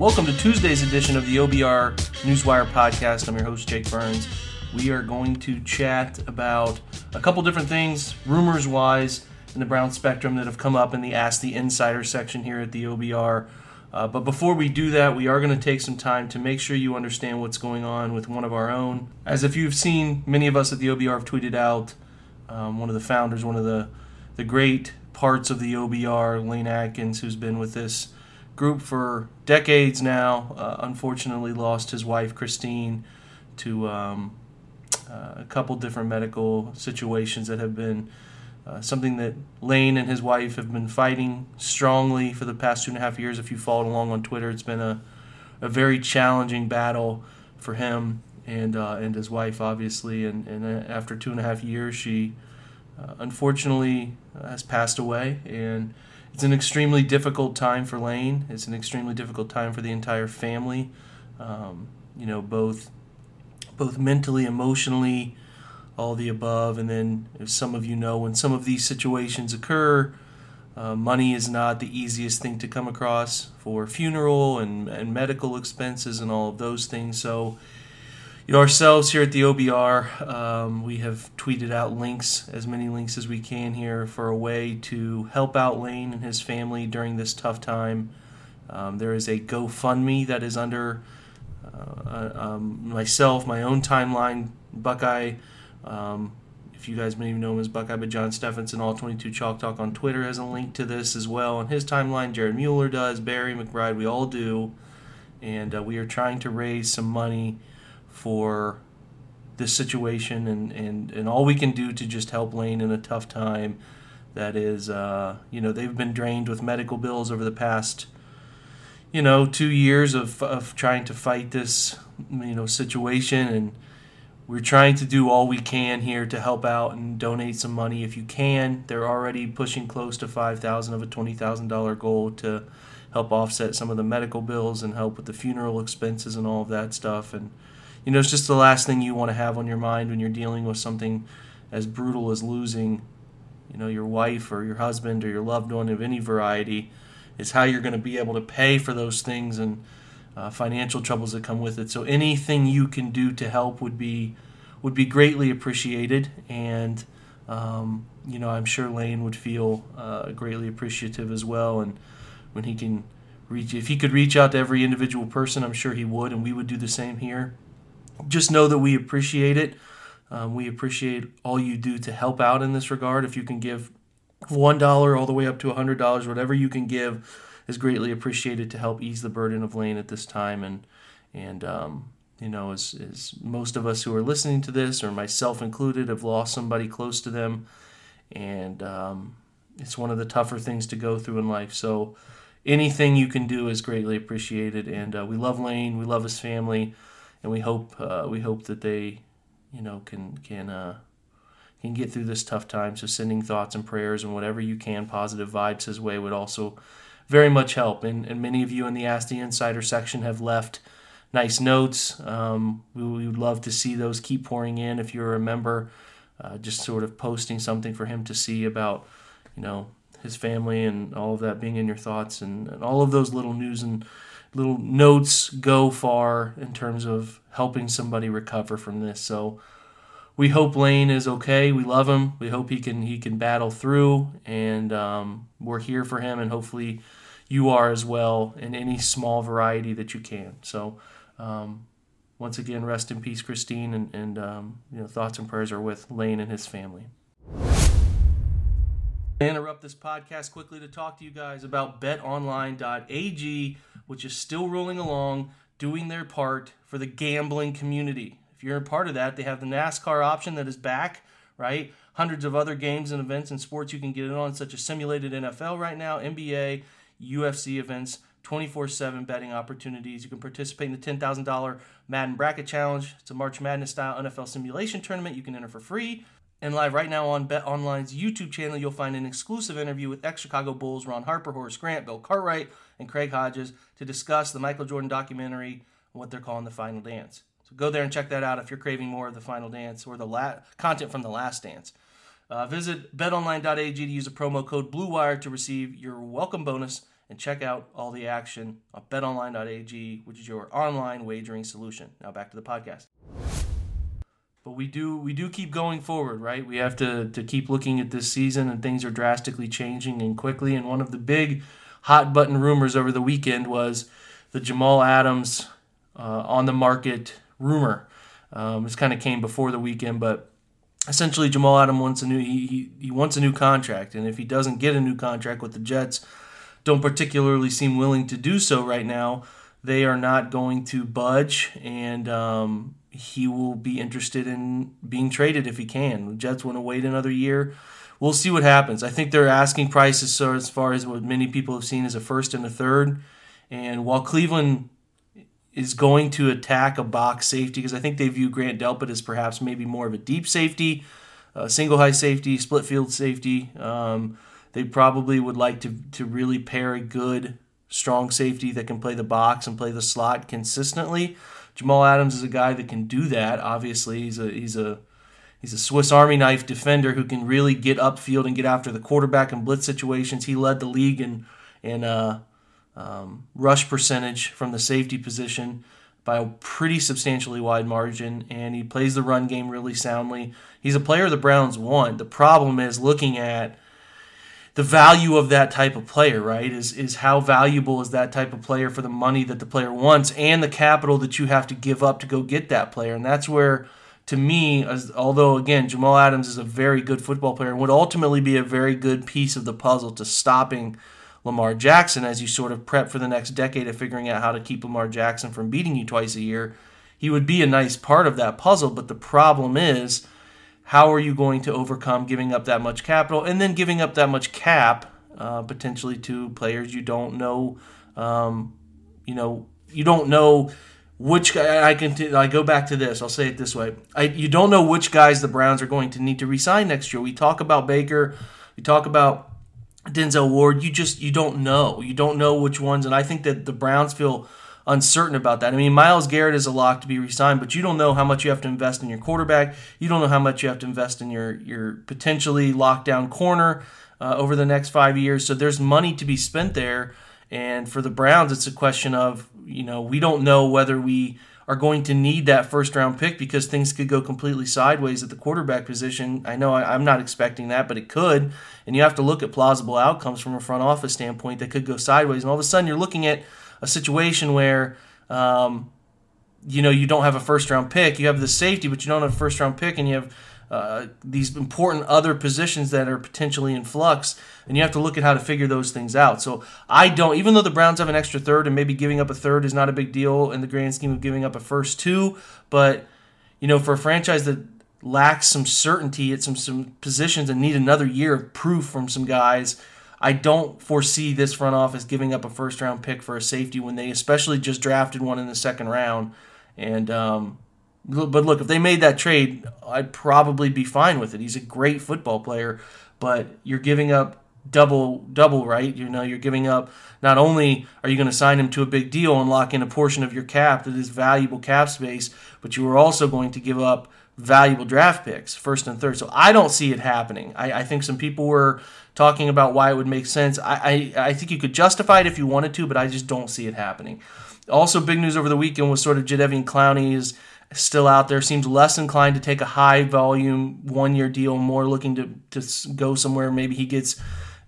Welcome to Tuesday's edition of the OBR Newswire podcast. I'm your host, Jake Burns. We are going to chat about a couple different things, rumors wise, in the Brown spectrum that have come up in the Ask the Insider section here at the OBR. Uh, but before we do that, we are going to take some time to make sure you understand what's going on with one of our own. As if you've seen, many of us at the OBR have tweeted out um, one of the founders, one of the, the great parts of the OBR, Lane Adkins, who's been with this group for decades now. Uh, unfortunately, lost his wife Christine to um, uh, a couple different medical situations that have been uh, something that Lane and his wife have been fighting strongly for the past two and a half years. If you followed along on Twitter, it's been a, a very challenging battle for him and uh, and his wife, obviously. And, and uh, after two and a half years, she uh, unfortunately has passed away. And it's an extremely difficult time for Lane. It's an extremely difficult time for the entire family. Um, you know, both both mentally, emotionally, all the above. And then, as some of you know, when some of these situations occur, uh, money is not the easiest thing to come across for funeral and, and medical expenses and all of those things. So ourselves here at the OBR, um, we have tweeted out links, as many links as we can here, for a way to help out Lane and his family during this tough time. Um, there is a GoFundMe that is under uh um, myself, my own timeline, Buckeye. Um, if you guys may even know him as Buckeye, but John Stephenson, all 22 Chalk Talk on Twitter has a link to this as well on his timeline. Jared Mueller does, Barry McBride, we all do. And uh, we are trying to raise some money for this situation and, and, and all we can do to just help Lane in a tough time. That is, uh, you know, they've been drained with medical bills over the past, you know, two years of, of trying to fight this, you know, situation. And we're trying to do all we can here to help out and donate some money if you can. They're already pushing close to 5000 of a $20,000 goal to help offset some of the medical bills and help with the funeral expenses and all of that stuff. And, you know, it's just the last thing you want to have on your mind when you're dealing with something as brutal as losing, you know, your wife or your husband or your loved one of any variety. Is how you're going to be able to pay for those things and uh, financial troubles that come with it. So anything you can do to help would be would be greatly appreciated, and um, you know, I'm sure Lane would feel uh, greatly appreciative as well. And when he can reach, if he could reach out to every individual person, I'm sure he would, and we would do the same here just know that we appreciate it. Um, we appreciate all you do to help out in this regard. If you can give one dollar all the way up to a hundred dollars, whatever you can give is greatly appreciated to help ease the burden of Lane at this time. And and um, you know, as, as most of us who are listening to this, or myself included, have lost somebody close to them, and um, it's one of the tougher things to go through in life. So anything you can do is greatly appreciated. And uh, we love Lane, we love his family and we hope uh, we hope that they, you know, can can uh, can get through this tough time. So sending thoughts and prayers and whatever you can, positive vibes his way would also very much help. And, and many of you in the Ask the Insider section have left nice notes. Um, we, we, would love to see those keep pouring in. If you're a member, uh, just sort of posting something for him to see about, you know, his family and all of that being in your thoughts and, and all of those little news and little notes go far in terms of helping somebody recover from this. So we hope Lane is okay. We love him. We hope he can he can battle through, and um, we're here for him. And hopefully, you are as well in any small variety that you can. So. Um, once again, rest in peace, Christine, and, and um, you know, thoughts and prayers are with Lane and his family. Interrupt this podcast quickly to talk to you guys about betonline.ag which is still rolling along, doing their part for the gambling community. if you're a part of that, they have the NASCAR option that is back, right? Hundreds of other games and events and sports you can get in on, such as simulated NFL right now, NBA, UFC events, 24 7 betting opportunities. You can participate in the $10,000 Madden Bracket Challenge. It's a March Madness style NFL simulation tournament. You can enter for free. And live right now on Bet Online's YouTube channel, you'll find an exclusive interview with ex Chicago Bulls Ron Harper, Horace Grant, Bill Cartwright, and Craig Hodges to discuss the Michael Jordan documentary and what they're calling the Final Dance. So go there and check that out if you're craving more of the Final Dance or the la- content from the Last Dance. Uh, visit betonline.ag to use a promo code BlueWire to receive your welcome bonus and check out all the action on betonline.ag, which is your online wagering solution. Now back to the podcast but we do we do keep going forward, right? We have to to keep looking at this season, and things are drastically changing and quickly. And one of the big hot button rumors over the weekend was the Jamal Adams uh, on the market rumor. Um, this kind of came before the weekend, but essentially Jamal Adams wants a new he, he, he wants a new contract, and if he doesn't get a new contract with the Jets, don't particularly seem willing to do so right now. They are not going to budge, and um, he will be interested in being traded if he can. The Jets want to wait another year. We'll see what happens. I think their asking prices so as far as what many people have seen as a first and a third. And while Cleveland is going to attack a box safety, because I think they view Grant Delpit as perhaps maybe more of a deep safety, a single high safety, split field safety. Um, they probably would like to, to really pair a good, strong safety that can play the box and play the slot consistently. Jamal Adams is a guy that can do that. Obviously, he's a he's a he's a Swiss Army knife defender who can really get upfield and get after the quarterback in blitz situations. He led the league in in uh, um, rush percentage from the safety position by a pretty substantially wide margin, and he plays the run game really soundly. He's a player the Browns want. The problem is looking at the value of that type of player, right? Is is how valuable is that type of player for the money that the player wants and the capital that you have to give up to go get that player. And that's where to me, as, although again, Jamal Adams is a very good football player and would ultimately be a very good piece of the puzzle to stopping Lamar Jackson as you sort of prep for the next decade of figuring out how to keep Lamar Jackson from beating you twice a year. He would be a nice part of that puzzle, but the problem is how are you going to overcome giving up that much capital and then giving up that much cap uh, potentially to players you don't know um, you know you don't know which I can I go back to this I'll say it this way. I, you don't know which guys the Browns are going to need to resign next year. We talk about Baker we talk about Denzel Ward you just you don't know. You don't know which ones and I think that the Browns feel uncertain about that. I mean, Myles Garrett is a lock to be resigned, but you don't know how much you have to invest in your quarterback. You don't know how much you have to invest in your your potentially lockdown corner uh, over the next five years. So there's money to be spent there. And for the Browns, it's a question of you know we don't know whether we are going to need that first round pick because things could go completely sideways at the quarterback position. I know I, am not expecting that, but it could. And you have to look at plausible outcomes from a front office standpoint that could go sideways. And all of a sudden, you're looking at a situation where um, you know you don't have a first round pick. You have the safety, but you don't have a first round pick, and you have uh, these important other positions that are potentially in flux, and you have to look at how to figure those things out. So I don't, even though the Browns have an extra third, and maybe giving up a third is not a big deal in the grand scheme of giving up a first two, but you know, for a franchise that lacks some certainty at some some positions and need another year of proof from some guys I don't foresee this front office giving up a first round pick for a safety when they especially just drafted one in the second round. And um, but look, if they made that trade, I'd probably be fine with it. He's a great football player, but you're giving up double double right you know you're giving up not only are you going to sign him to a big deal and lock in a portion of your cap that is valuable cap space but you are also going to give up valuable draft picks first and third so i don't see it happening i, I think some people were talking about why it would make sense. I, I, I think you could justify it if you wanted to, but I just don't see it happening. Also, big news over the weekend was sort of Jadeveon Clowney is still out there. Seems less inclined to take a high volume one year deal, more looking to, to go somewhere. Maybe he gets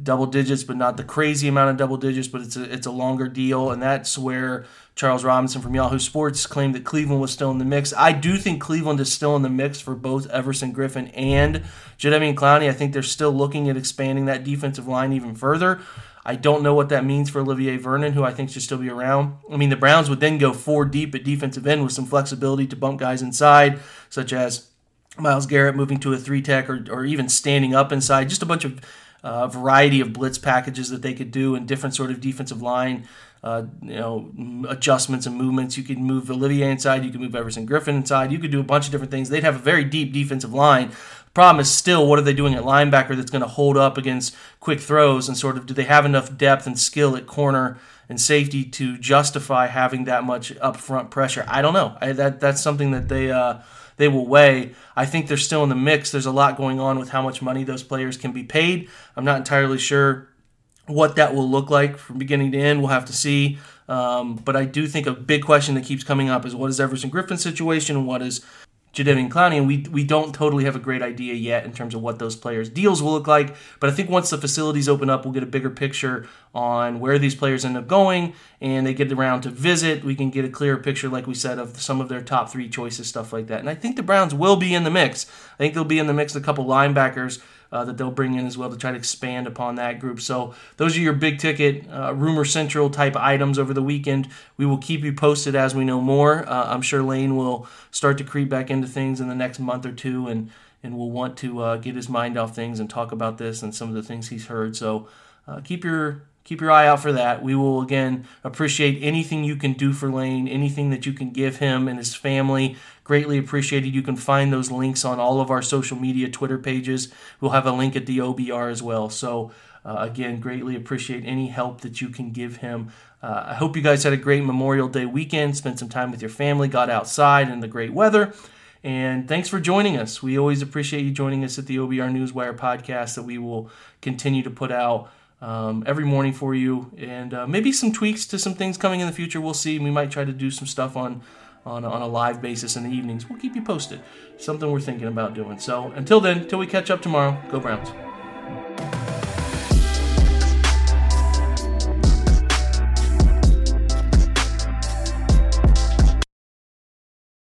double digits, but not the crazy amount of double digits, but it's a, it's a longer deal. And that's where Charles Robinson from Yahoo Sports claimed that Cleveland was still in the mix. I do think Cleveland is still in the mix for both Everson Griffen and Jadeveon Clowney. I think they're still looking at expanding that defensive line even further. I don't know what that means for Olivier Vernon, who I think should still be around. I mean, the Browns would then go four deep at defensive end with some flexibility to bump guys inside, such as Myles Garrett moving to a three tech or, or even standing up inside. Just a bunch of uh, variety of blitz packages that they could do and different sort of defensive line uh, you know, adjustments and movements. You could move Olivier inside. You could move Everson Griffen inside. You could do a bunch of different things. They'd have a very deep defensive line. Problem is still, what are they doing at linebacker that's going to hold up against quick throws and sort of do they have enough depth and skill at corner and safety to justify having that much upfront pressure? I don't know. I, that that's something that they. Uh, they will weigh. I think they're still in the mix. There's a lot going on with how much money those players can be paid. I'm not entirely sure what that will look like from beginning to end, we'll have to see. Um, but I do think a big question that keeps coming up is what is Everson Griffen's situation and what is Jadeveon Clowney, and we we don't totally have a great idea yet in terms of what those players' deals will look like. But I think once the facilities open up, we'll get a bigger picture on where these players end up going, and they get around to visit. We can get a clearer picture, like we said, of some of their top three choices, stuff like that. And I think the Browns will be in the mix. I think they'll be in the mix. A couple linebackers uh, that they'll bring in as well to try to expand upon that group. So those are your big ticket uh, rumor central type items over the weekend. We will keep you posted as we know more. Uh, I'm sure Lane will start to creep back into things in the next month or two, and and will want to uh, get his mind off things and talk about this and some of the things he's heard. So uh, keep your keep your eye out for that. We will again appreciate anything you can do for Lane, anything that you can give him and his family. Greatly appreciated. You can find those links on all of our social media Twitter pages. We'll have a link at the OBR as well. So uh, again, greatly appreciate any help that you can give him. Uh, I hope you guys had a great Memorial Day weekend. Spent some time with your family, got outside in the great weather. And thanks for joining us. We always appreciate you joining us at the OBR Newswire podcast that we will continue to put out um, every morning for you, and uh, maybe some tweaks to some things coming in the future. We'll see. We might try to do some stuff on on, on a live basis in the evenings. We'll keep you posted. Something we're thinking about doing. So until then, until we catch up tomorrow, go Browns.